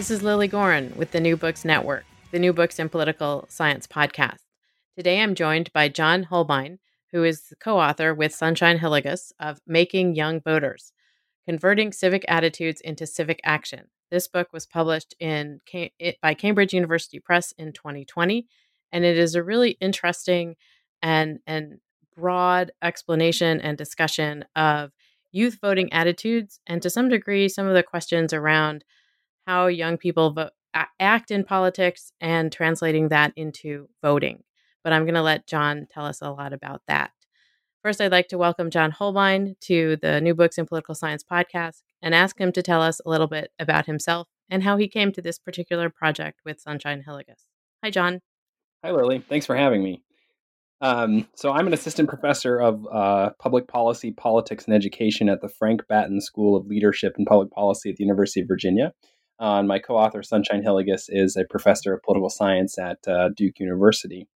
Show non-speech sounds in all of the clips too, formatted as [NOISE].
This is Lilly Goren with the New Books Network, the New Books in Political Science podcast. Today I'm joined by John Holbein, who is co author with Sunshine Hillygus of Making Young Voters Converting Civic Attitudes into Civic Action. This book was published in by Cambridge University Press in 2020, and it is a really interesting and, and broad explanation and discussion of youth voting attitudes and to some degree some of the questions around how young people vote, act in politics and translating that into voting. But I'm going to let John tell us a lot about that. First, I'd like to welcome John Holbein to the New Books in Political Science podcast and ask him to tell us a little bit about himself and how he came to this particular project with Sunshine Hillygus. Hi, John. Hi, Lilly. Thanks for having me. Um, so, I'm an assistant professor of uh, public policy, politics, and education at the Frank Batten School of Leadership and Public Policy at the University of Virginia. And my co author, Sunshine Hillygus, is a professor of political science at uh, Duke University.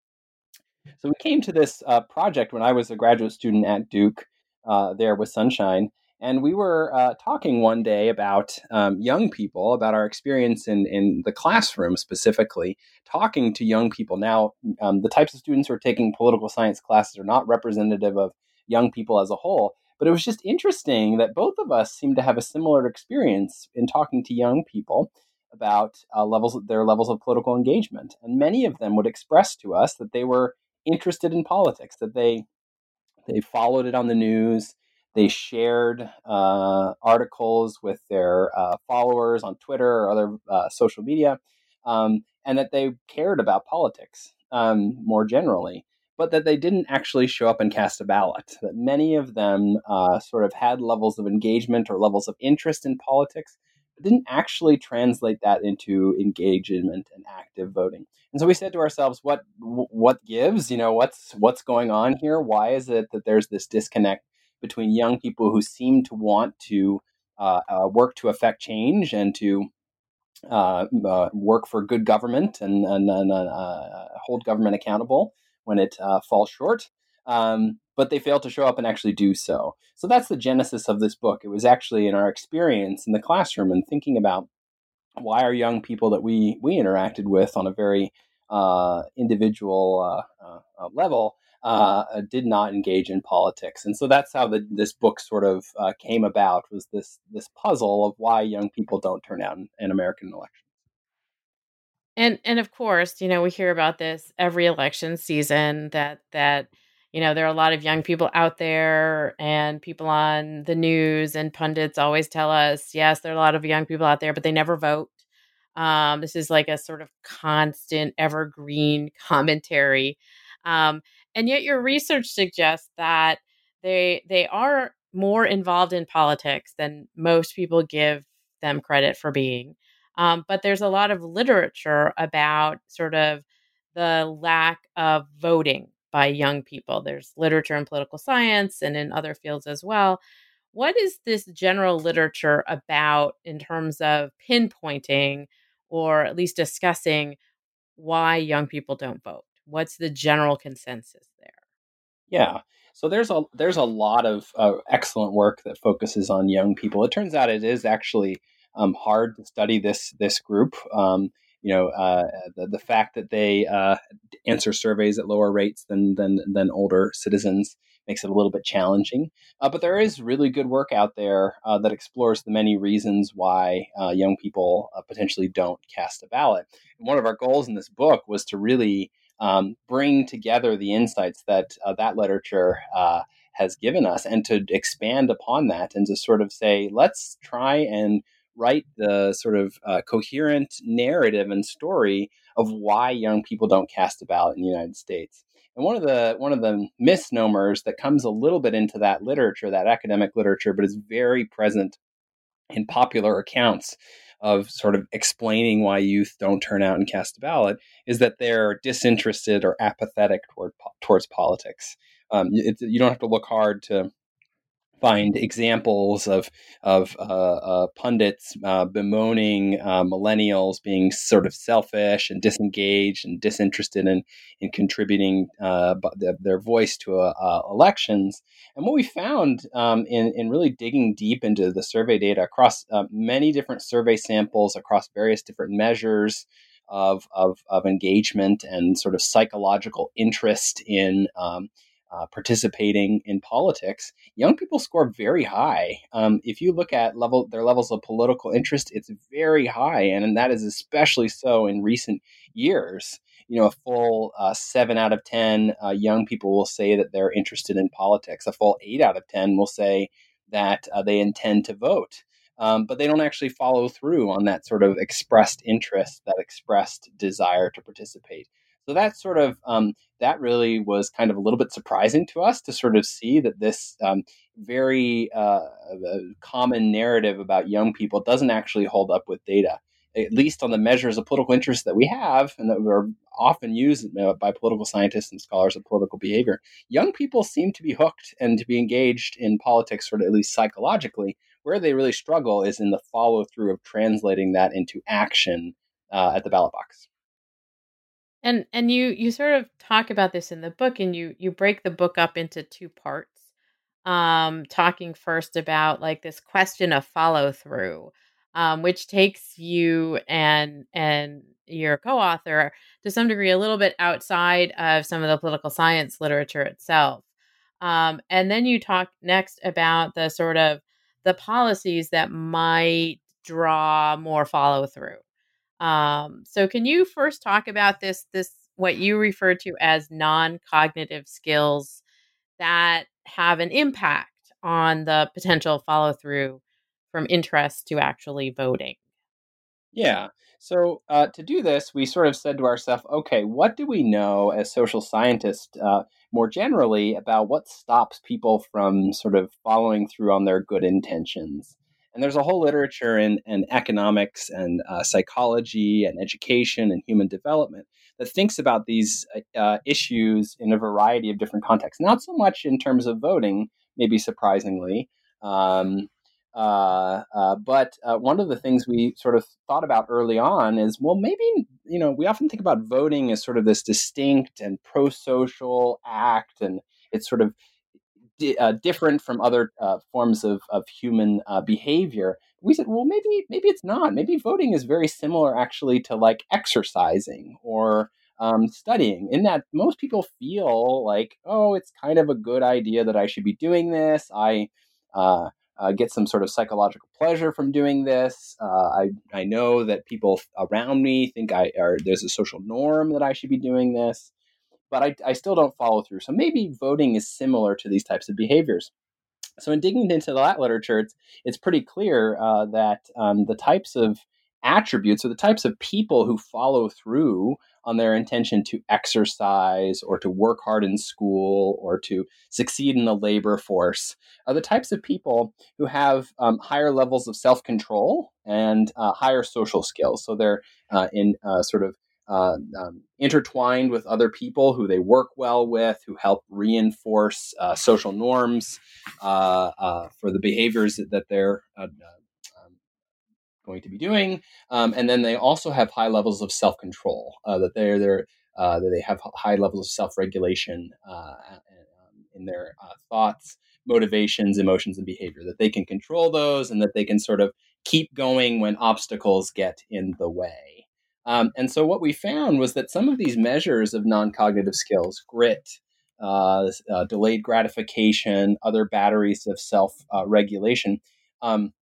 So, we came to this uh, project when I was a graduate student at Duke uh, there with Sunshine. And we were uh, talking one day about um, young people, about our experience in, in the classroom specifically, talking to young people. Now, um, the types of students who are taking political science classes are not representative of young people as a whole, but it was just interesting that both of us seemed to have a similar experience in talking to young people about uh, levels their levels of political engagement. And many of them would express to us that they were interested in politics, that they they followed it on the news they shared uh, articles with their uh, followers on Twitter or other uh, social media, um, and that they cared about politics um, more generally, but that they didn't actually show up and cast a ballot. That many of them uh, sort of had levels of engagement or levels of interest in politics, but didn't actually translate that into engagement and active voting. And so we said to ourselves, "What what gives? You know, what's what's going on here? Why is it that there's this disconnect?" between young people who seem to want to uh, uh, work to affect change and to uh, uh work for good government and, and, and uh, hold government accountable when it falls short. Um, but they fail to show up and actually do so. So that's the genesis of this book. It was actually in our experience in the classroom and thinking about why are young people that we we interacted with on a very individual level uh, uh, did not engage in politics, and so that's how the, this book sort of uh, came about. Was this this puzzle of why young people don't turn out in, in American elections? And and of course, you know, we hear about this every election season that that you know there are a lot of young people out there and people on the news and pundits always tell us yes there are a lot of young people out there but they never vote um, this is like a sort of constant evergreen [LAUGHS] commentary um, and yet your research suggests that they they are more involved in politics than most people give them credit for being. Um, but there's a lot of literature about sort of the lack of voting by young people. There's literature in political science and in other fields as well. What is this general literature about in terms of pinpointing or at least discussing why young people don't vote? What's the general consensus there? Yeah. So there's a there's a lot of uh, excellent work that focuses on young people. It turns out it is actually um, hard to study this this group. Um, you know, uh, the, the fact that they uh, answer surveys at lower rates than than than older citizens makes it a little bit challenging. Uh, but there is really good work out there uh, that explores the many reasons why uh, young people uh, potentially don't cast a ballot. And one of our goals in this book was to really um, bring together the insights that that literature has given us and to expand upon that and to sort of say, let's try and write the sort of uh, coherent narrative and story of why young people don't cast a ballot in the United States. And one of the one of the misnomers that comes a little bit into that literature, that academic literature, but is very present in popular accounts of sort of explaining why youth don't turn out and cast a ballot is that they're disinterested or apathetic toward towards politics. Um, it, you don't have to look hard to find examples of of uh, uh, pundits uh, bemoaning uh, millennials being sort of selfish and disengaged and disinterested in in contributing uh, their voice to uh, elections. And what we found um, in in really digging deep into the survey data across many different survey samples across various different measures. Of, of, of engagement and sort of psychological interest in um, uh, participating in politics, young people score very high. Um, if you look at level their levels of political interest, it's very high, and, and that is especially so in recent years. You know, a full uh, seven out of ten uh, young people will say that they're interested in politics. A full eight out of ten will say that uh, they intend to vote. Um, but they don't actually follow through on that sort of expressed interest, that expressed desire to participate. So that sort of um, that really was kind of a little bit surprising to us to sort of see that this um, very uh, uh, common narrative about young people doesn't actually hold up with data, at least on the measures of political interest that we have and that are often used by political scientists and scholars of political behavior. Young people seem to be hooked and to be engaged in politics, sort of at least psychologically. Where they really struggle is in the follow through of translating that into action uh, at the ballot box. And and you you sort of talk about this in the book and you you break the book up into two parts. Um talking first about like this question of follow through. Um, which takes you and and your co-author to some degree a little bit outside of some of the political science literature itself. Um, and then you talk next about the sort of the policies that might draw more follow through. Um, so can you first talk about this this what you refer to as non-cognitive skills that have an impact on the potential follow through from interest to actually voting? Yeah. So uh, to do this, we sort of said to ourselves, okay, what do we know as social scientists uh, more generally about what stops people from sort of following through on their good intentions? And there's a whole literature in, in economics and uh, psychology and education and human development that thinks about these uh, uh, issues in a variety of different contexts. Not so much in terms of voting, maybe surprisingly. Um, uh, uh, but uh, one of the things we sort of thought about early on is well, maybe, you know, we often think about voting as sort of this distinct and pro social act, and it's sort of di- uh, different from other uh, forms of, of human uh, behavior. We said, well, maybe maybe it's not. Maybe voting is very similar, actually, to like exercising or um, studying. In that most people feel like, oh, it's kind of a good idea that I should be doing this. I uh, uh, get some sort of psychological pleasure from doing this. Uh, I I know that people around me think I or there's a social norm that I should be doing this but I, I still don't follow through. So maybe voting is similar to these types of behaviors. So in digging into that literature, it's, it's pretty clear uh, that um, the types of attributes or the types of people who follow through on their intention to exercise or to work hard in school or to succeed in the labor force are the types of people who have um, higher levels of self control and uh, higher social skills. So they're uh, in uh, sort of uh, um, intertwined with other people who they work well with, who help reinforce uh, social norms uh, uh for the behaviors that they're uh, uh, um, going to be doing. Um, and then they also have high levels of self control, that they're, they're that they have high levels of self regulation um, in their thoughts, motivations, emotions, and behavior, that they can control those and that they can sort of keep going when obstacles get in the way. Um, and so what we found was that some of these measures of non-cognitive skills, grit, uh, uh, delayed gratification, other batteries of self-regulation, um,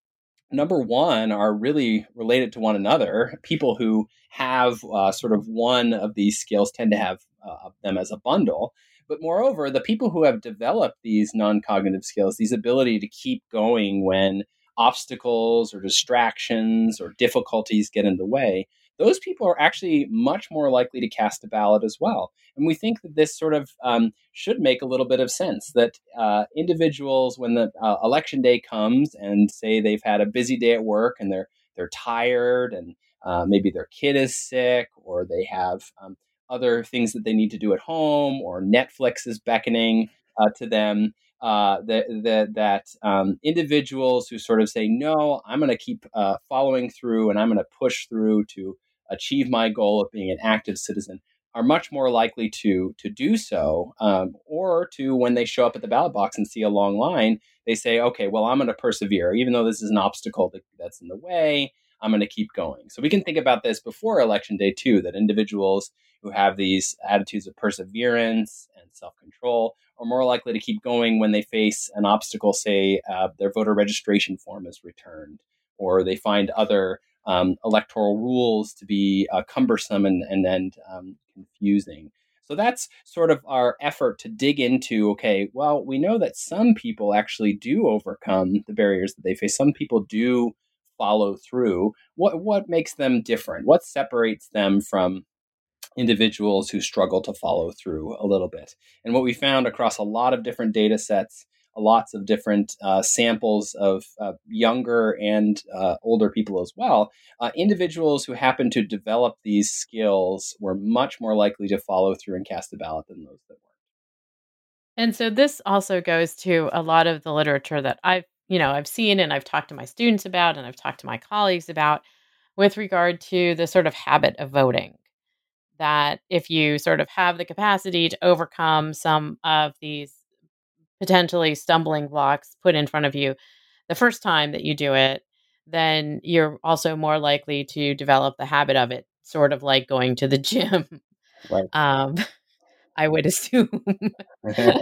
number one, are really related to one another. People who have uh, sort of one of these skills tend to have uh, them as a bundle. But moreover, the people who have developed these non cognitive skills, these ability to keep going when obstacles or distractions or difficulties get in the way, those people are actually much more likely to cast a ballot as well. And we think that this sort of um, should make a little bit of sense that uh, individuals, when the uh, election day comes and say they've had a busy day at work and they're they're tired and uh, maybe their kid is sick or they have um, other things that they need to do at home or Netflix is beckoning uh, to them. Uh, that that, that um, individuals who sort of say, "No, I'm going to keep uh, following through, and I'm going to push through to achieve my goal of being an active citizen," are much more likely to to do so, um, or to when they show up at the ballot box and see a long line, they say, "Okay, well, I'm going to persevere, even though this is an obstacle that, that's in the way. I'm going to keep going." So we can think about this before election day too. That individuals who have these attitudes of perseverance and self control are more likely to keep going when they face an obstacle, say uh, their voter registration form is returned, or they find other um, electoral rules to be uh, cumbersome and, and, and um, confusing. So that's sort of our effort to dig into okay, well, we know that some people actually do overcome the barriers that they face. Some people do follow through. What, what makes them different? What separates them from individuals who struggle to follow through a little bit. And what we found across a lot of different data sets, lots of different uh, samples of uh, younger and uh, older people as well, uh, individuals who happen to develop these skills were much more likely to follow through and cast a ballot than those that weren't. And so this also goes to a lot of the literature that I've, you know, I've seen and I've talked to my students about and I've talked to my colleagues about with regard to the sort of habit of voting that if you sort of have the capacity to overcome some of these potentially stumbling blocks put in front of you the first time that you do it, then you're also more likely to develop the habit of it, sort of like going to the [LAUGHS] gym. Right. Um, [LAUGHS] I would assume. [LAUGHS] yeah,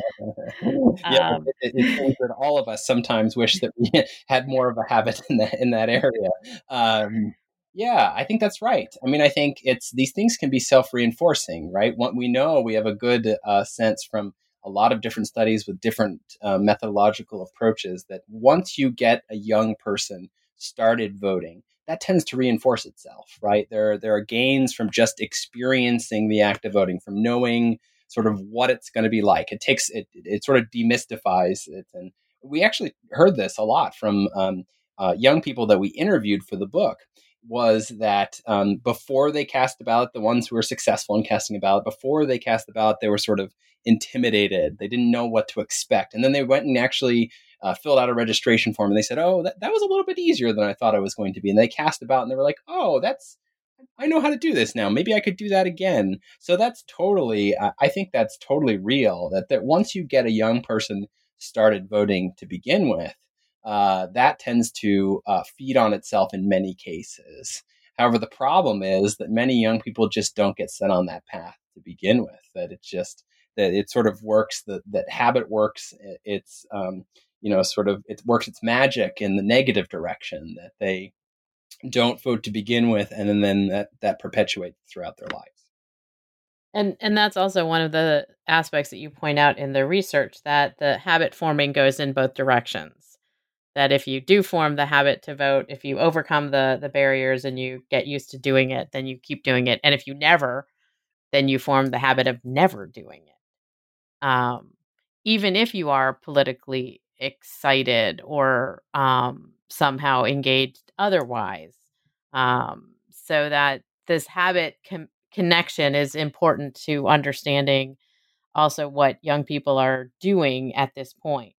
um, it, it, seems that all of us sometimes wish that we had more of a habit in that in that area. Um, yeah, I think that's right. I mean, I think it's these things can be self-reinforcing, right? What we know, we have a good uh, sense from a lot of different studies with different uh, methodological approaches that once you get a young person started voting, that tends to reinforce itself, right? There, there are gains from just experiencing the act of voting, from knowing sort of what it's going to be like. It takes it, it sort of demystifies it, and we actually heard this a lot from um, uh, young people that we interviewed for the book was that um, before they cast the ballot, the ones who were successful in casting a ballot, before they cast the ballot, they were sort of intimidated. They didn't know what to expect. And then they went and actually uh, filled out a registration form and they said, Oh, that, that was a little bit easier than I thought it was going to be. And they cast about and they were like, Oh, that's, I know how to do this now. Maybe I could do that again. So that's totally, I think that's totally real that, that once you get a young person started voting to begin with, uh, that tends to uh, feed on itself in many cases. However, the problem is that many young people just don't get set on that path to begin with. That it's just that it sort of works. That that habit works. It's um, you know sort of it works its magic in the negative direction. That they don't vote to begin with, and then, then that that perpetuates throughout their lives. And and that's also one of the aspects that you point out in the research that the habit forming goes in both directions that if you do form the habit to vote, if you overcome the the barriers and you get used to doing it, then you keep doing it. And if you never, then you form the habit of never doing it. Um, even if you are politically excited or um, somehow engaged otherwise. Um, so that this habit com- connection is important to understanding also what young people are doing at this point.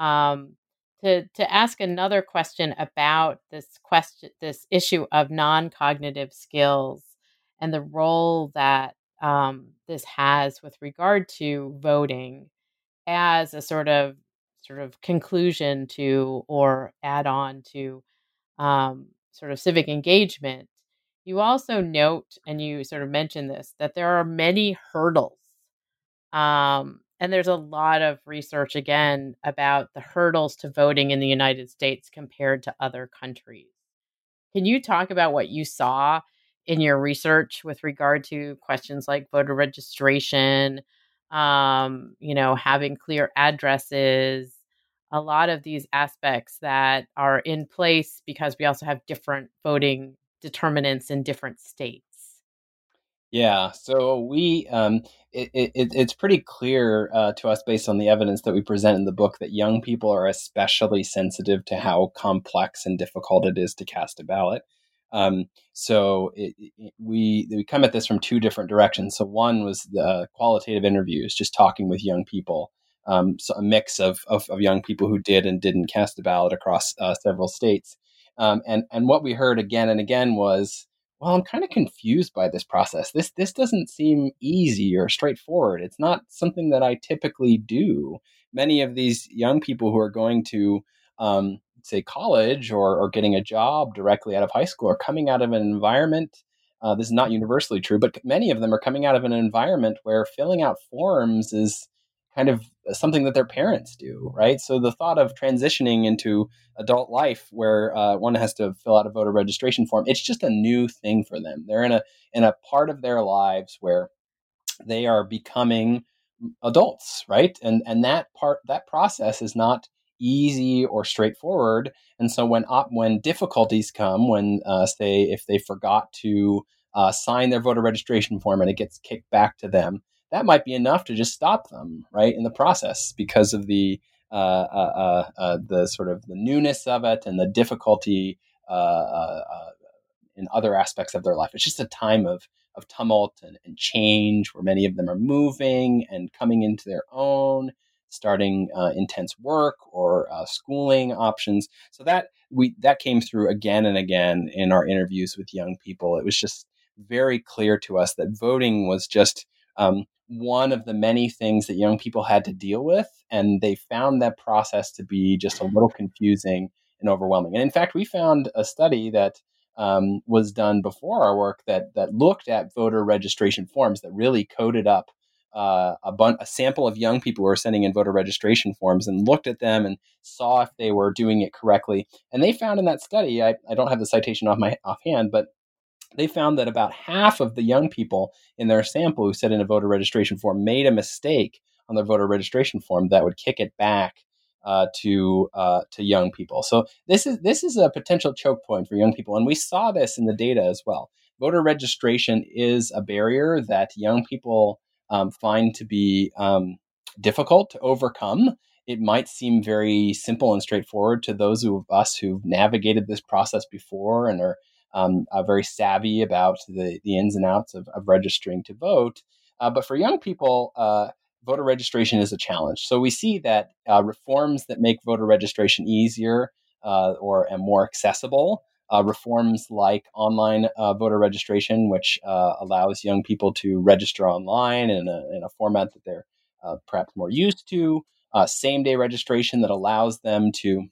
Um, to to ask another question about this question this issue of non-cognitive skills and the role that um, this has with regard to voting as a sort of sort of conclusion to or add on to um, sort of civic engagement. You also note and you sort of mention this that there are many hurdles um, and there's a lot of research again about the hurdles to voting in the United States compared to other countries. Can you talk about what you saw in your research with regard to questions like voter registration, um, you know, having clear addresses, a lot of these aspects that are in place because we also have different voting determinants in different states? Yeah, so we um, it, it, it's pretty clear uh, to us based on the evidence that we present in the book that young people are especially sensitive to how complex and difficult it is to cast a ballot. Um, so it, it, we we come at this from two different directions. So one was the qualitative interviews, just talking with young people um, so a mix of, of, of young people who did and didn't cast a ballot across uh, several states. Um, and and what we heard again and again was, well, I'm kind of confused by this process. This this doesn't seem easy or straightforward. It's not something that I typically do. Many of these young people who are going to um, say college or, or getting a job directly out of high school are coming out of an environment uh, this is not universally true, but many of them are coming out of an environment where filling out forms is kind of something that their parents do, right? So the thought of transitioning into adult life where uh, one has to fill out a voter registration form, it's just a new thing for them. They're in a in a part of their lives where they are becoming adults, right? And and that part that process is not easy or straightforward. And so when op- when difficulties come, when uh, say if they forgot to uh, sign their voter registration form and it gets kicked back to them, that might be enough to just stop them right in the process because of the uh, uh, uh, uh the sort of the newness of it and the difficulty in other aspects of their life. It's just a time of of tumult and, and change where many of them are moving and coming into their own starting uh, intense work or uh, schooling options. So that we that came through again and again in our interviews with young people. It was just very clear to us that voting was just um, one of the many things that young people had to deal with, and they found that process to be just a little confusing and overwhelming. And in fact, we found a study that um, was done before our work that that looked at voter registration forms that really coded up uh, a, bun- a sample of young people who were sending in voter registration forms and looked at them and saw if they were doing it correctly. And they found in that study, I, I don't have the citation off my offhand, but they found that about half of the young people in their sample who said in a voter registration form made a mistake on their voter registration form that would kick it back uh, to uh, to young people. So this is this is a potential choke point for young people, and we saw this in the data as well. Voter registration is a barrier that young people um, find to be um, difficult to overcome. It might seem very simple and straightforward to those of us who've navigated this process before and are um, uh, very savvy about the, the ins and outs of, of registering to vote. Uh, but for young people, uh, voter registration is a challenge. So we see that uh, reforms that make voter registration easier uh, or and more accessible uh, reforms like online voter registration, which allows young people to register online in a, in a format that they're perhaps more used to, same day registration that allows them to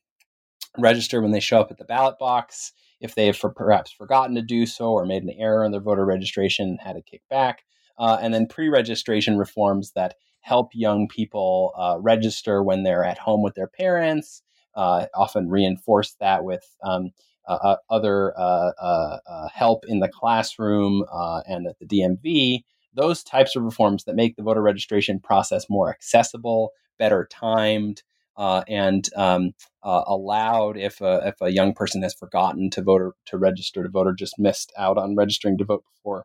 register when they show up at the ballot box if they have for, perhaps forgotten to do so or made an error in their voter registration had to kick back. Uh, and then pre registration reforms that help young people register when they're at home with their parents. often reinforce that with um, uh, uh, other uh, help in the classroom and at the DMV, those types of reforms that make the voter registration process more accessible, better timed, and um, allowed if a, if a young person has forgotten to vote or to register to vote or just missed out on registering to vote before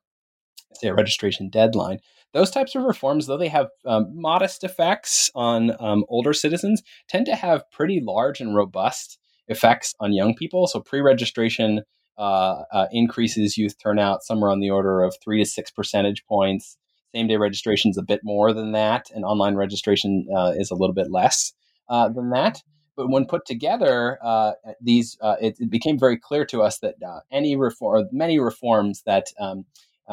say a registration deadline. Those types of reforms, though they have um, modest effects on um, older citizens, tend to have pretty large and robust effects on young people. So pre-registration uh, uh, increases youth turnout somewhere on the order of three to six percentage points. Same day registration is a bit more than that, and online registration uh, is a little bit less uh, than that. But when put together, uh, these uh, it, it, became very clear to us that any reform, many reforms that um,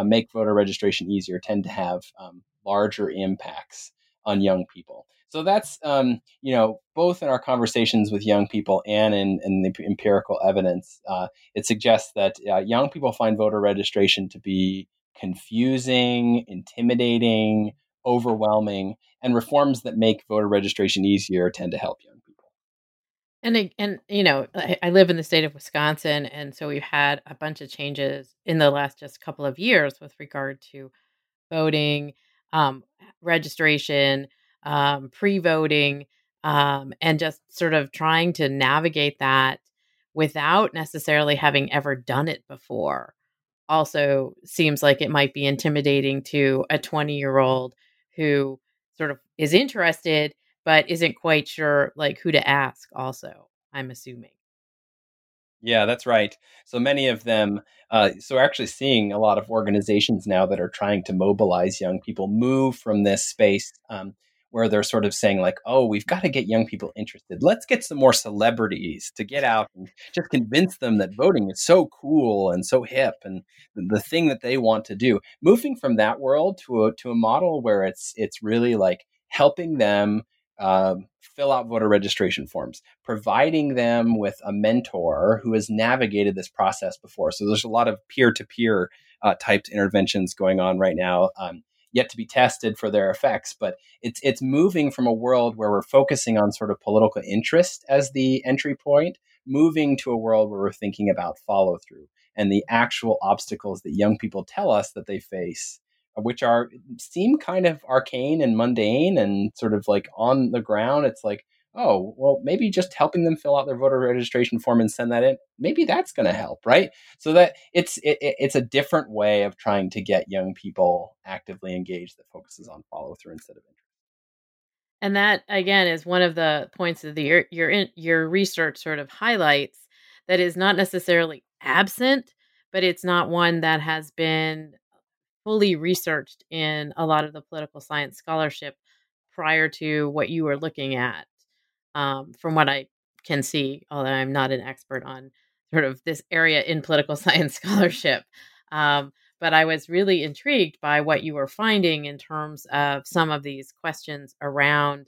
make voter registration easier, tend to have um, larger impacts on young people. So that's um, you know both in our conversations with young people and in, in the empirical evidence, uh, it suggests that uh, young people find voter registration to be confusing, intimidating, overwhelming, and reforms that make voter registration easier tend to help young people. And and you know, I, live in the state of Wisconsin, and so we've had a bunch of changes in the last just couple of years with regard to voting, um, registration um, pre voting, um, and just sort of trying to navigate that without necessarily having ever done it before also seems like it might be intimidating to a 20 year old who sort of is interested but isn't quite sure like who to ask also i'm assuming yeah, that's right. So many of them, uh, so we're actually seeing a lot of organizations now that are trying to mobilize young people move from this space um, where they're sort of saying like, "Oh, we've got to get young people interested. Let's get some more celebrities to get out and just convince them that voting is so cool and so hip and the, thing that they want to do." Moving from that world to a to a model where it's it's really like helping them um, fill out voter registration forms, providing them with a mentor who has navigated this process before. So there's a lot of peer to peer typed interventions going on right now. Um, yet to be tested for their effects. But it's it's moving from a world where we're focusing on sort of political interest as the entry point, moving to a world where we're thinking about follow through and the actual obstacles that young people tell us that they face which are seem kind of arcane and mundane and sort of like on the ground. It's like, oh, well, maybe just helping them fill out their voter registration form and send that in, maybe that's going to help, right? So that it's it, it's a different way of trying to get young people actively engaged that focuses on follow through instead of interest. And that again is one of the points of the your your your research sort of highlights that is not necessarily absent, but it's not one that has been fully researched in a lot of the political science scholarship prior to what you were looking at. Um, from what I can see, although I'm not an expert on sort of this area in political [LAUGHS] science scholarship. Um, but I was really intrigued by what you were finding in terms of some of these questions around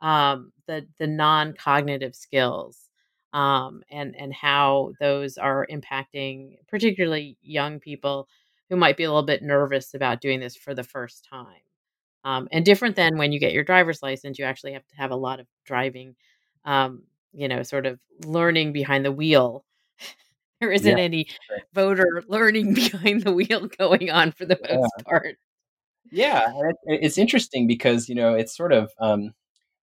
um, the the non cognitive skills um, and and how those are impacting particularly young people who might be a little bit nervous about doing this for the first time. Um, and different than when you get your driver's license, you actually have to have a lot of driving, um, you know, sort of learning behind the wheel. [LAUGHS] there isn't yeah. any voter learning [LAUGHS] behind the wheel going on for the most yeah. part. Yeah, it's interesting because you know it's sort of um,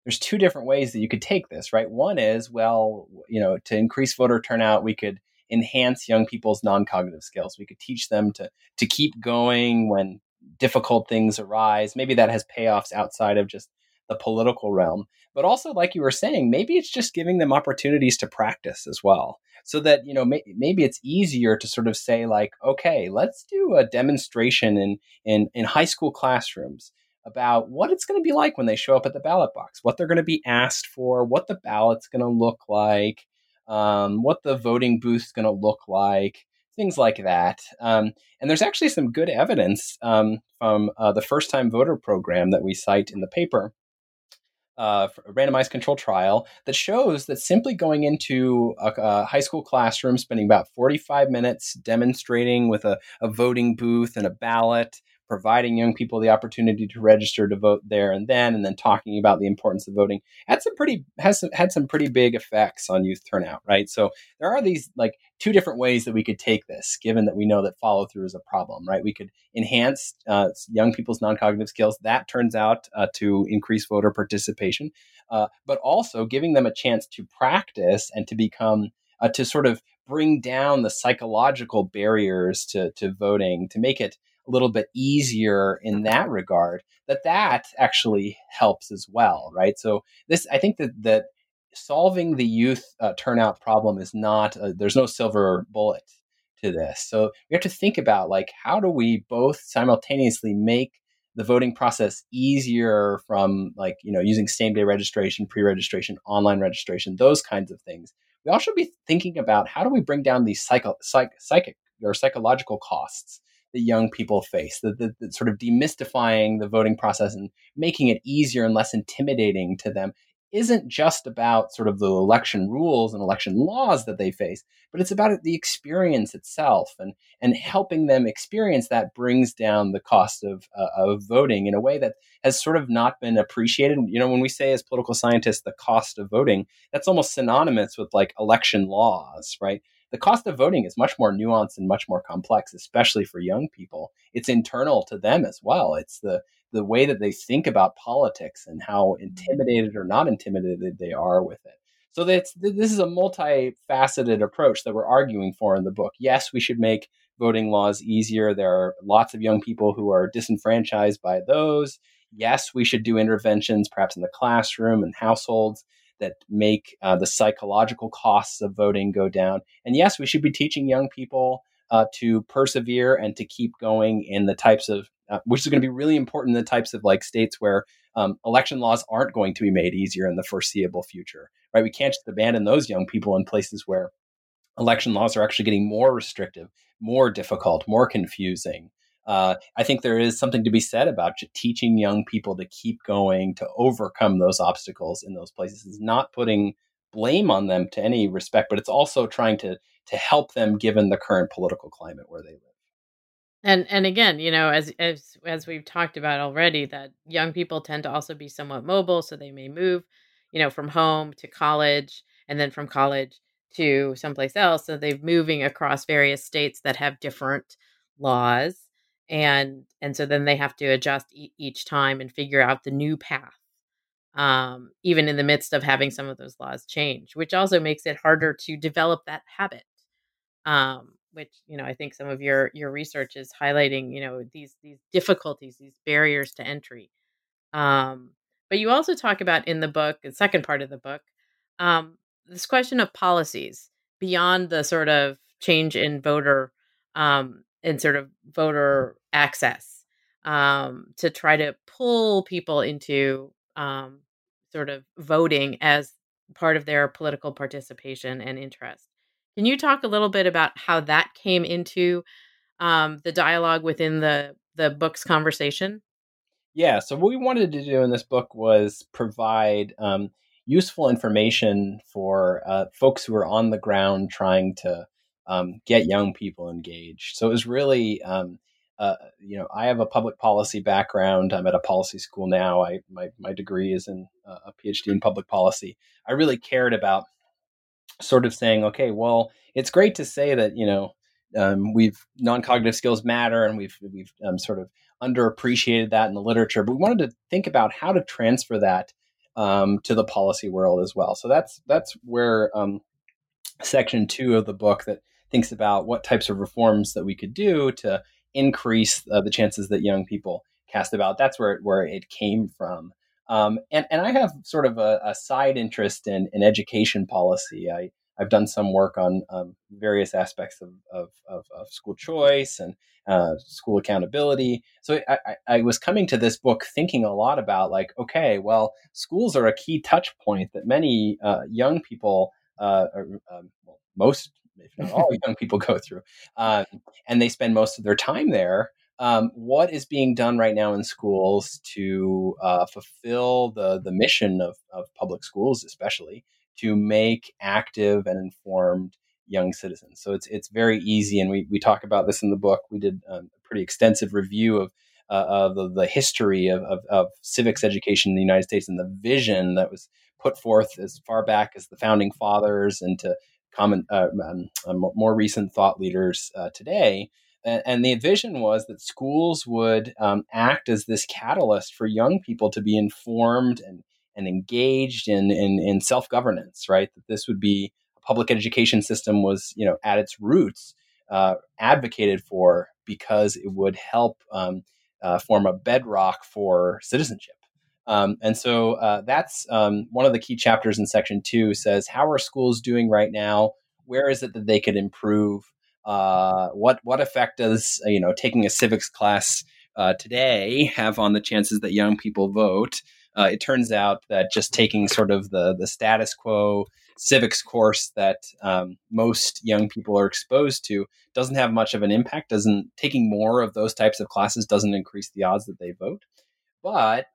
there's two different ways that you could take this, right? One is well, you know, to increase voter turnout, we could enhance young people's non-cognitive skills. We could teach them to to keep going when difficult things arise. Maybe that has payoffs outside of just the political realm. But also, like you were saying, maybe it's just giving them opportunities to practice as well. So that, you know, may, maybe it's easier to sort of say, like, okay, let's do a demonstration in, in, in high school classrooms about what it's going to be like when they show up at the ballot box, what they're going to be asked for, what the ballot's going to look like, um, what the voting booth's going to look like, things like that. Um, and there's actually some good evidence um, from uh, the first time voter program that we cite in the paper. Uh, a randomized control trial that shows that simply going into a, a, high school classroom, spending about 45 minutes demonstrating with a, a voting booth and a ballot, providing young people the opportunity to register to vote there and then, and then talking about the importance of voting had some pretty has some, had some pretty big effects on youth turnout, right? So there are these like two different ways that we could take this, given that we know that follow through is a problem, right? We could enhance uh, young people's non cognitive skills. That turns out uh, to increase voter participation, uh, but also giving them a chance to practice and to become uh, to sort of bring down the psychological barriers to, to voting to make it a little bit easier in that regard, that that actually helps as well, right? So this, I think that that solving the youth uh, turnout problem is not a, there's no silver bullet to this. So we have to think about like how do we both simultaneously make the voting process easier from like you know using same day registration, pre registration, online registration, those kinds of things. We also be thinking about how do we bring down these psycho, psych, psychic or psychological costs that young people face, the, the, the, sort of demystifying the voting process and making it easier and less intimidating to them isn't just about sort of the election rules and election laws that they face, but it's about the experience itself and, and helping them experience that brings down the cost of, uh, of voting in a way that has sort of not been appreciated. You know, when we say as political scientists, the cost of voting, that's almost synonymous with like election laws, right? The cost of voting is much more nuanced and much more complex, especially for young people. It's internal to them as well. It's the the way that they think about politics and how mm-hmm. intimidated or not intimidated they are with it. So that's this is a multifaceted approach that we're arguing for in the book. Yes, we should make voting laws easier. There are lots of young people who are disenfranchised by those. Yes, we should do interventions, perhaps in the classroom and households, that make uh, the psychological costs of voting go down. And yes, we should be teaching young people uh, to persevere and to keep going in the types of uh, which is going to be really important in the types of like states where um, election laws aren't going to be made easier in the foreseeable future, right? We can't just abandon those young people in places where election laws are actually getting more restrictive, more difficult, more confusing. Uh, I think there is something to be said about teaching young people to keep going, to overcome those obstacles in those places. It's not putting blame on them to any respect, but it's also trying to to help them given the current political climate where they live. And and again, you know, as as as we've talked about already, that young people tend to also be somewhat mobile, so they may move, you know, from home to college, and then from college to someplace else. So they're moving across various states that have different laws, and and so then they have to adjust e- each time and figure out the new path, um, even in the midst of having some of those laws change, which also makes it harder to develop that habit. Um, which you know I think some of your your research is highlighting you know these these difficulties these barriers to entry um, but you also talk about in the book the second part of the book um, this question of policies beyond the sort of change in voter um, and sort of voter access um, to try to pull people into um, sort of voting as part of their political participation and interest can you talk a little bit about how that came into um, the dialogue within the the book's conversation? Yeah. So what we wanted to do in this book was provide um, useful information for uh, folks who are on the ground trying to um, get young people engaged. So it was really, um, uh, you know, I have a public policy background. I'm at a policy school now. I my my degree is in uh, a PhD in public policy. I really cared about sort of saying, okay, well, it's great to say that you know um, we've non-cognitive skills matter, and we've we've um, sort of underappreciated that in the literature, but we wanted to think about how to transfer that um, to the policy world as well. So that's that's where um, section two of the book that thinks about what types of reforms that we could do to increase uh, the chances that young people cast about. That's where where it came from. Um, and, and I have sort of a, a side interest in, in education policy. I, I've done some work on um, various aspects of, of, of, of, school choice and uh, school accountability. So I, I, I, was coming to this book thinking a lot about like, okay, well, schools are a key touch point that many uh, young people, uh, um, well, most, if not all young people go through, um, and they spend most of their time there um, what is being done right now in schools to uh, fulfill the the mission of, of public schools, especially to make active and informed young citizens. So it's it's very easy, and we we talk about this in the book. We did um, a pretty extensive review of uh, of the, the history of, of, of civics education in the United States and the vision that was put forth as far back as the founding fathers and to common uh, um, uh, more recent thought leaders uh, today and, the vision was that schools would um, act as this catalyst for young people to be informed and, and engaged in, in, in self governance, right? That this would be a public education system was, you know, at its roots uh, advocated for because it would help um, uh, form a bedrock for citizenship. Um, and so uh, that's um, one of the key chapters in section two says, How are schools doing right now? Where is it that they could improve? uh, what what effect does you know taking a civics class uh, today have on the chances that young people vote? Uh, it turns out that just taking sort of the the status quo civics course that um, most young people are exposed to doesn't have much of an impact. Doesn't taking more of those types of classes doesn't increase the odds that they vote, but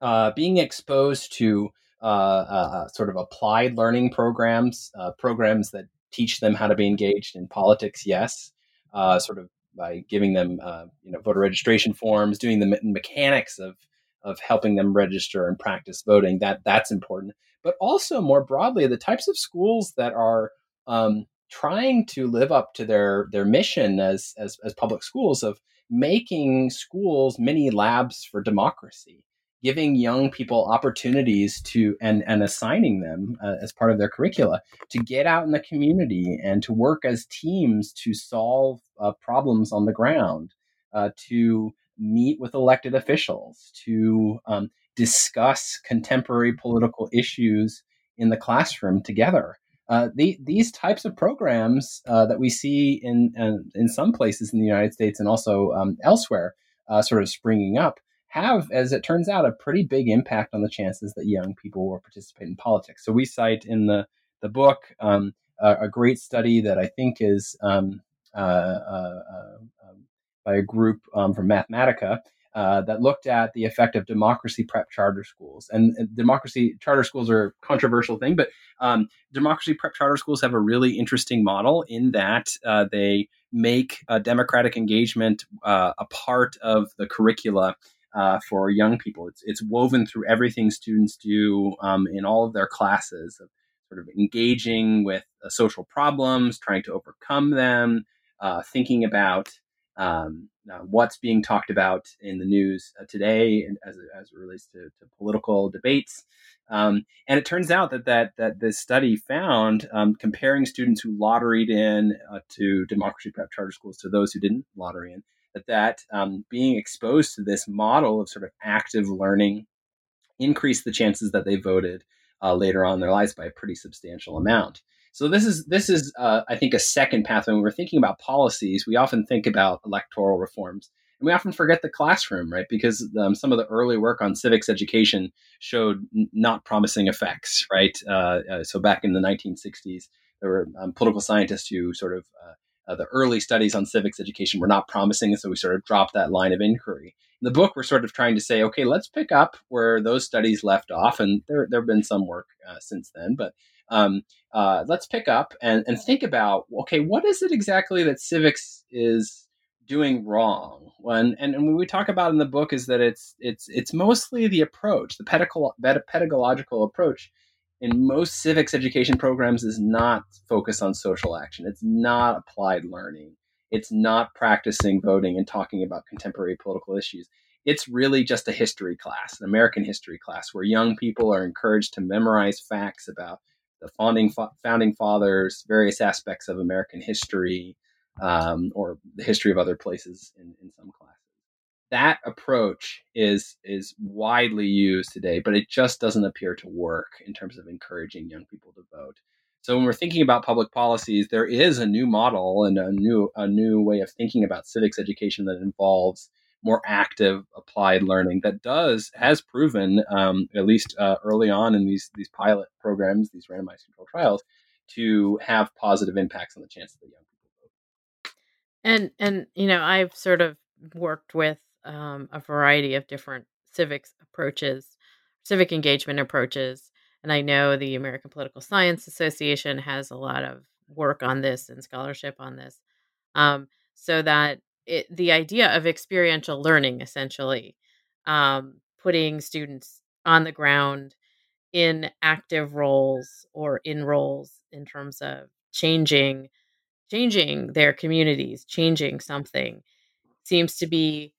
uh, being exposed to uh, uh, sort of applied learning programs, uh, programs that teach them how to be engaged in politics, yes, uh, sort of by giving them uh, you know voter registration forms, doing the me- mechanics of of helping them register and practice voting. That that's important, but also more broadly, the types of schools that are um, trying to live up to their their mission as, as as public schools of making schools mini labs for democracy giving young people opportunities to and and assigning them uh, as part of their curricula to get out in the community and to work as teams to solve uh, problems on the ground uh, to meet with elected officials to um, discuss contemporary political issues in the classroom together. Uh, the, these types of programs uh, that we see in, in, in some places in the United States and also um, elsewhere uh, sort of springing up have, as it turns out, a pretty big impact on the chances that young people will participate in politics. So we cite in the the book um, a, a, great study that I think is um, uh, uh, uh um, by a group um, from Mathematica uh, that looked at the effect of democracy prep charter schools. And, and democracy charter schools are a controversial thing, but um, democracy prep charter schools have a really interesting model in that uh, they make democratic engagement uh, a part of the curricula uh, for young people. It's, it's woven through everything students do um, in all of their classes of sort of engaging with uh, social problems, trying to overcome them, uh, thinking about um, uh, what's being talked about in the news uh, today and as, as it relates to, to political debates. Um, and it turns out that that, that this study found um, comparing students who lotteried in uh, to democracy prep charter schools to those who didn't lottery in that um, being exposed to this model of sort of active learning increased the chances that they voted uh, later on in their lives by a pretty substantial amount. So this is this is uh, I think a second pathway. When we're thinking about policies, we often think about electoral reforms, and we often forget the classroom, right? Because um, some of the early work on civics education showed n- not promising effects, right? Uh, uh so back in the 1960s, there were um, political scientists who sort of uh, uh, the early studies on civics education were not promising, so we sort of dropped that line of inquiry. In the book, we're sort of trying to say, okay, let's pick up where those studies left off, and there there have been some work uh, since then, but um, uh, let's pick up and, and think about, okay, what is it exactly that civics is doing wrong? When and, and what we talk about in the book is that it's it's it's mostly the approach, the pedagogical approach in most civics education programs is not focused on social action. It's not applied learning. It's not practicing voting and talking about contemporary political issues. It's really just a history class, an American history class, where young people are encouraged to memorize facts about the founding founding fathers, various aspects of American history, um, or the history of other places in, in some classes that approach is is widely used today, but it just doesn't appear to work in terms of encouraging young people to vote. So when we're thinking about public policies, there is a new model and a new a new way of thinking about civics education that involves more active applied learning that does has proven um, at least uh, early on in these these pilot programs, these randomized control trials, to have positive impacts on the chances that young people vote. And and you know I've sort of worked with um, a variety of different civics approaches, civic engagement approaches. And I know the American Political Science Association has a lot of work on this and scholarship on this. Um, so that it, the idea of experiential learning, essentially, um, putting students on the ground in active roles or in roles in terms of changing changing their communities changing something seems to be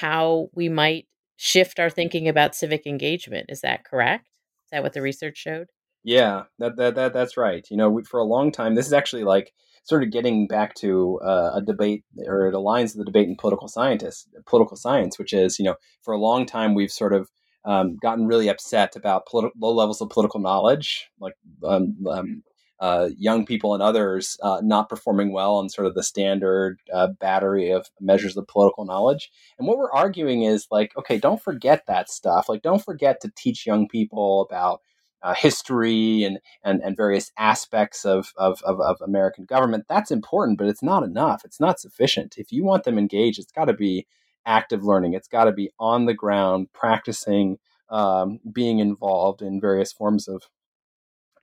how we might shift our thinking about civic engagement. Is that correct? Is that what the research showed? Yeah, that, that, that that's right. You know, we, for a long time, this is actually like sort of getting back to uh, a debate, or it aligns with the debate in political scientists, political science, which is, you know, for a long time we've sort of um, gotten really upset about politi- low levels of political knowledge, like um, um, uh, young people and others uh, not performing well on sort of the standard uh, battery of measures of political knowledge. And what we're arguing is like, okay, don't forget that stuff. Like, don't forget to teach young people about uh, history and, and, and various aspects of, of, of, of, American government. That's important, but it's not enough. It's not sufficient. If you want them engaged, it's got to be active learning. It's got to be on the ground, practicing, um, being involved in various forms of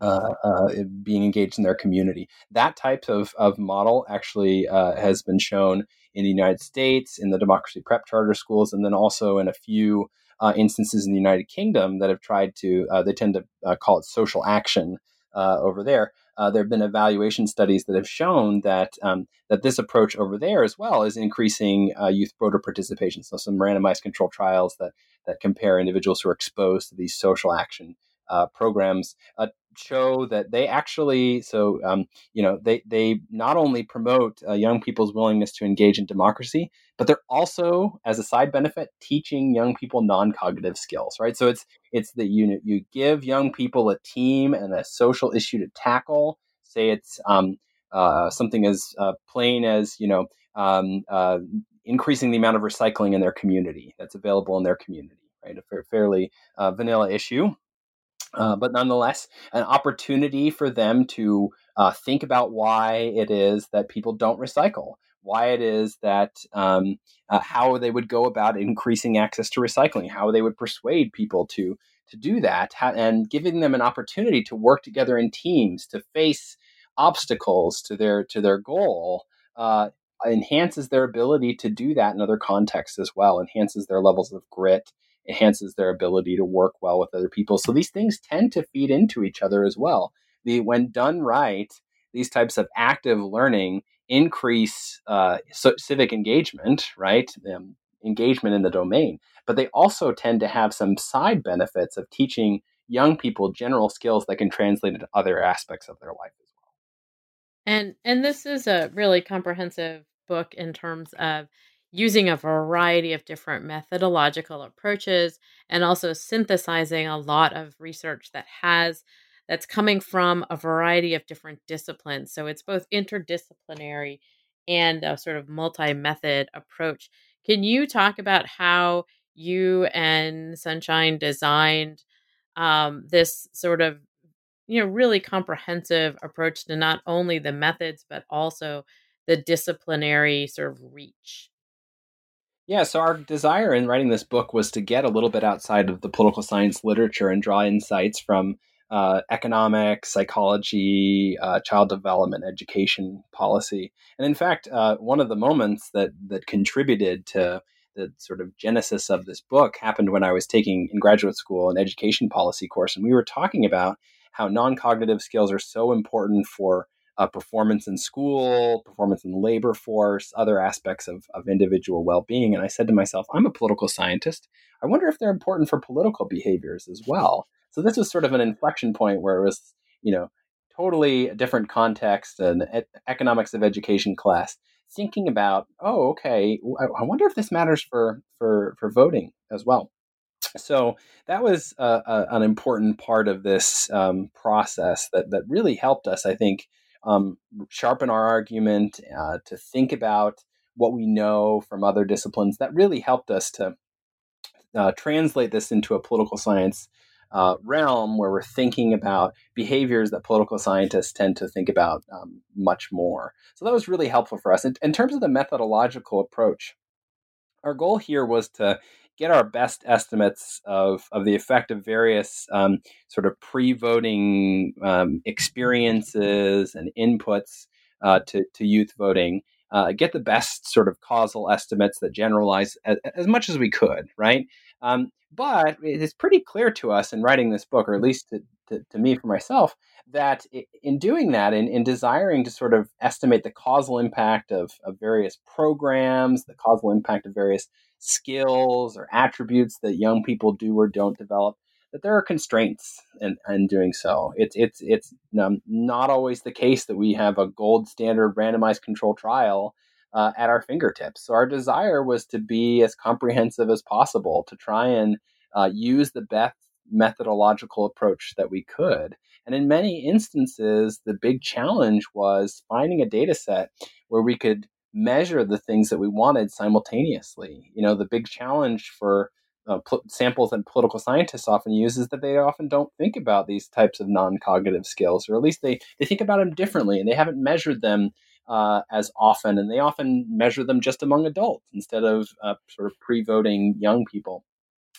uh, uh, being engaged in their community. That type of, of model actually uh, has been shown in the United States, in the democracy prep charter schools, and then also in a few uh, instances in the United Kingdom that have tried to, uh, they tend to call it social action over there. there have been evaluation studies that have shown that um, that this approach over there as well is increasing youth voter participation. So some randomized control trials that that compare individuals who are exposed to these social action uh, programs uh, show that they actually so um, you know they they not only promote uh, young people's willingness to engage in democracy but they're also as a side benefit teaching young people non-cognitive skills right so it's it's that you you give young people a team and a social issue to tackle say it's um, uh, something as uh, plain as you know um, uh, increasing the amount of recycling in their community that's available in their community, right? A fairly uh, vanilla issue. Uh, but nonetheless, an opportunity for them to uh, think about why it is that people don't recycle, why it is that um, uh, how they would go about increasing access to recycling, how they would persuade people to to do that, and giving them an opportunity to work together in teams to face obstacles to their to their goal uh, enhances their ability to do that in other contexts as well, enhances their levels of grit, enhances their ability to work well with other people. So these things tend to feed into each other as well. The when done right, these types of active learning increase uh, so civic engagement, right? Um, engagement in the domain, but they also tend to have some side benefits of teaching young people general skills that can translate into other aspects of their life as well. And and this is a really comprehensive book in terms of using a variety of different methodological approaches and also synthesizing a lot of research that has that's coming from a variety of different disciplines. So it's both interdisciplinary and a sort of multi method approach. Can you talk about how you and Sunshine designed um, this sort of you know really comprehensive approach to not only the methods but also the disciplinary sort of reach yeah, so our desire in writing this book was to get a little bit outside of the political science literature and draw insights from uh, economics, psychology, uh, child development, education policy. And in fact, uh, one of the moments that that contributed to the sort of genesis of this book happened when I was taking in graduate school an education policy course, and we were talking about how non-cognitive skills are so important for uh, performance in school, performance in the labor force, other aspects of, of individual well being. And I said to myself, I'm a political scientist. I wonder if they're important for political behaviors as well. So this was sort of an inflection point where it was, you know, totally a different context, an economics of education class, thinking about, oh, okay, I wonder if this matters for for for voting as well. So that was uh, uh, an important part of this um, process that that really helped us, I think, um, sharpen our argument, uh, to think about what we know from other disciplines. That really helped us to uh, translate this into a political science uh, realm where we're thinking about behaviors that political scientists tend to think about um, much more. So that was really helpful for us. In, in terms of the methodological approach, our goal here was to get our best estimates of, of the effect of various um, sort of pre-voting um, experiences and inputs uh, to, to youth voting uh, get the best sort of causal estimates that generalize as, as much as we could right? Um, but it's pretty clear to us in writing this book or at least to, to, me for myself that in doing that in, in desiring to sort of estimate the causal impact of, of various programs the causal impact of various skills or attributes that young people do or don't develop that there are constraints in, in doing so. It's it's it's um, not always the case that we have a gold standard randomized control trial uh, at our fingertips. So our desire was to be as comprehensive as possible to try and uh, use the best methodological approach that we could and in many instances the big challenge was finding a data set where we could measure the things that we wanted simultaneously. You know, the big challenge for uh, pl- samples that political scientists often use is that they often don't think about these types of non-cognitive skills, or at least they they think about them differently, and they haven't measured them uh, as often, and they often measure them just among adults instead of uh, sort of pre-voting young people.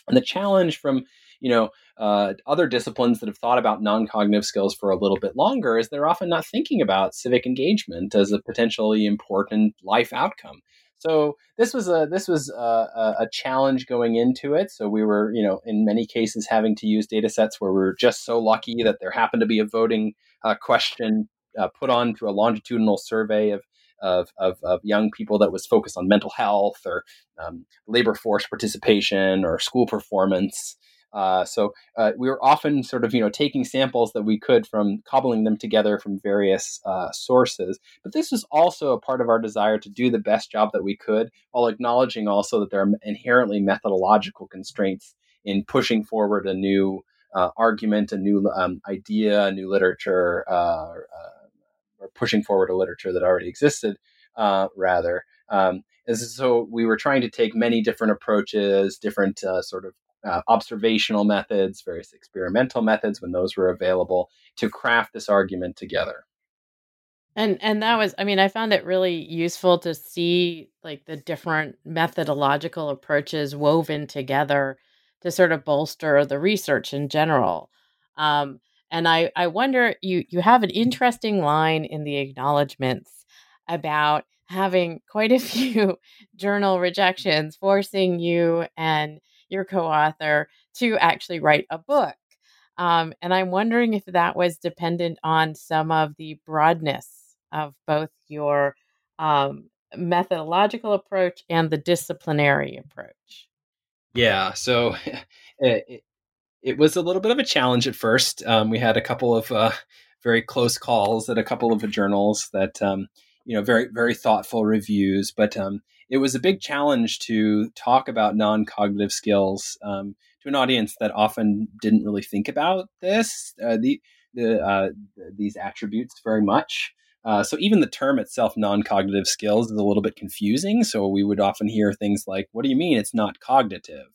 And the challenge from you know uh, other disciplines that have thought about non-cognitive skills for a little bit longer is they're often not thinking about civic engagement as a potentially important life outcome. So this was a this was a, a, challenge going into it. So we were, you know, in many cases having to use data sets where we were just so lucky that there happened to be a voting uh, question uh, put onto a longitudinal survey of of, of, of young people that was focused on mental health or um, labor force participation or school performance. Uh, so uh, we were often sort of you know taking samples that we could from cobbling them together from various uh, sources. But this was also a part of our desire to do the best job that we could, while acknowledging also that there are inherently methodological constraints in pushing forward a new uh, argument, a new um, idea, a new literature, uh, uh, or pushing forward a literature that already existed. rather, Um, so we were trying to take many different approaches, different uh, sort of uh, observational methods, various experimental methods when those were available to craft this argument together. And and that was I mean I found it really useful to see like the different methodological approaches woven together to sort of bolster the research in general. Um, and I I wonder you you have an interesting line in the acknowledgments about having quite a [LAUGHS] few journal rejections forcing you and your co-author to actually write a book. Um, and I'm wondering if that was dependent on some of the broadness of both your um, methodological approach and the disciplinary approach. Yeah, so [LAUGHS] it, it, was a little bit of a challenge at first. Um, we had a couple of uh, very close calls at a couple of journals that um, you know very very thoughtful reviews, but um, it was a big challenge to talk about non-cognitive skills um, to an audience that often didn't really think about this uh, the the uh, these attributes very much. Uh, so even the term itself, non-cognitive skills, is a little bit confusing. So we would often hear things like, "What do you mean it's not cognitive?"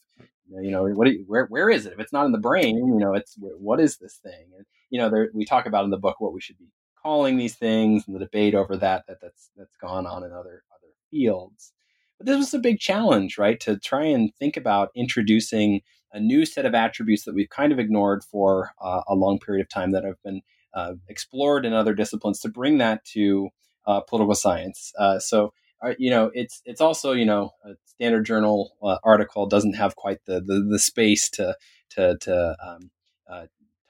You know, what you, where where is it? If it's not in the brain, you know, it's what is this thing? And you know, there, we talk about in the book what we should be calling these things and the debate over that that that's that's gone on in other other fields. But this was a big challenge, right? To try and think about introducing a new set of attributes that we've kind of ignored for uh, a long period of time that have been uh, explored in other disciplines to bring that to uh, political science. Uh, so, uh, you know, it's it's also you know a standard journal uh, article doesn't have quite the the, the space to to to um,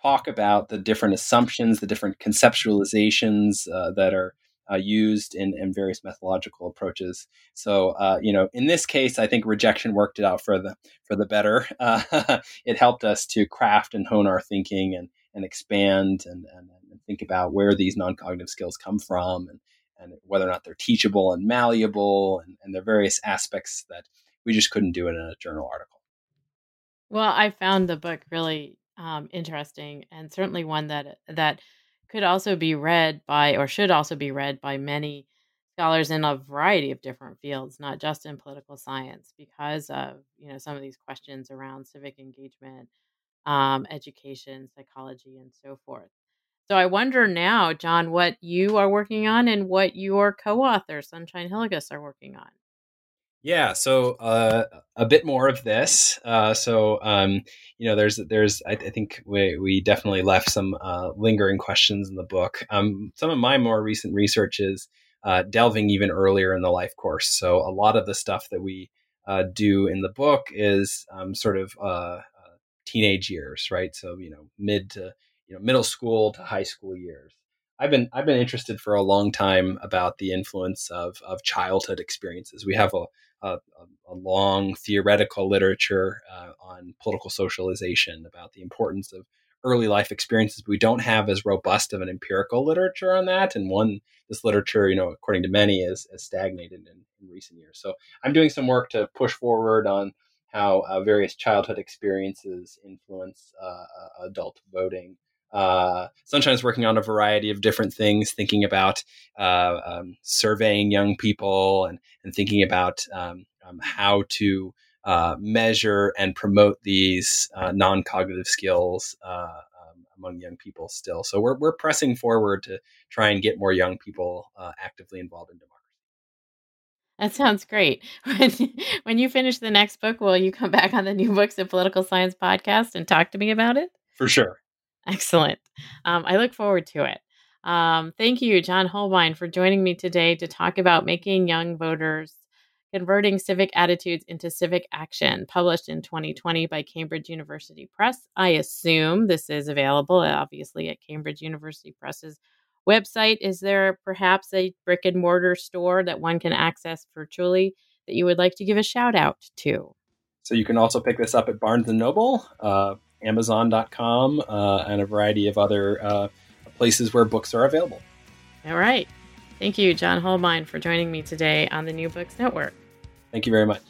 talk about the different assumptions, the different conceptualizations that are uh, used in, in, various methodological approaches. So, uh, you know, in this case, I think rejection worked it out for the for the better. [LAUGHS] Uh, it helped us to craft and hone our thinking and and expand and, and, and think about where these non-cognitive skills come from and, and whether or not they're teachable and malleable and, and the various aspects that we just couldn't do it in a journal article. Well, I found the book really um, interesting and certainly one that that could also be read by or should also be read by many scholars in a variety of different fields, not just in political science, because of you know some of these questions around civic engagement um, education, psychology, and so forth. So I wonder now, John, what you are working on and what your co-author, Sunshine Hillygus, are working on. Yeah, so uh, a bit more of this. Uh, so um, you know, there's there's I, I, think we we definitely left some uh, lingering questions in the book. Um, some of my more recent research is uh, delving even earlier in the life course. So a lot of the stuff that we uh, do in the book is um, sort of uh, teenage years, right? So you know, mid to you know middle school to high school years. I've been I've been interested for a long time about the influence of of childhood experiences. We have a a, a long theoretical literature uh, on political socialization about the importance of early life experiences. but We don't have as robust of an empirical literature on that, and one this literature, you know, according to many, is, is stagnated in, in recent years. So I'm doing some work to push forward on how uh, various childhood experiences influence uh, uh adult voting. Uh, Sunshine's working on a variety of different things, thinking about uh, um, surveying young people and, and thinking about um, um, how to uh, measure and promote these non cognitive skills um, among young people still. So we're, we're pressing forward to try and get more young people actively involved in democracy. That sounds great. [LAUGHS] When, when you finish the next book, will you come back on the New Books of Political Science podcast and talk to me about it? For sure. Excellent. Um, I look forward to it. Um, thank you, John Holbein, for joining me today to talk about making young voters converting civic attitudes into civic action, published in 2020 by Cambridge University Press. I assume this is available, obviously, at Cambridge University Press's website, is there perhaps a brick and mortar store that one can access virtually that you would like to give a shout out to? So you can also pick this up at Barnes and Noble, uh, Amazon.com, uh, and a variety of other uh, places where books are available. All right. Thank you, John Holbein, for joining me today on the New Books Network. Thank you very much.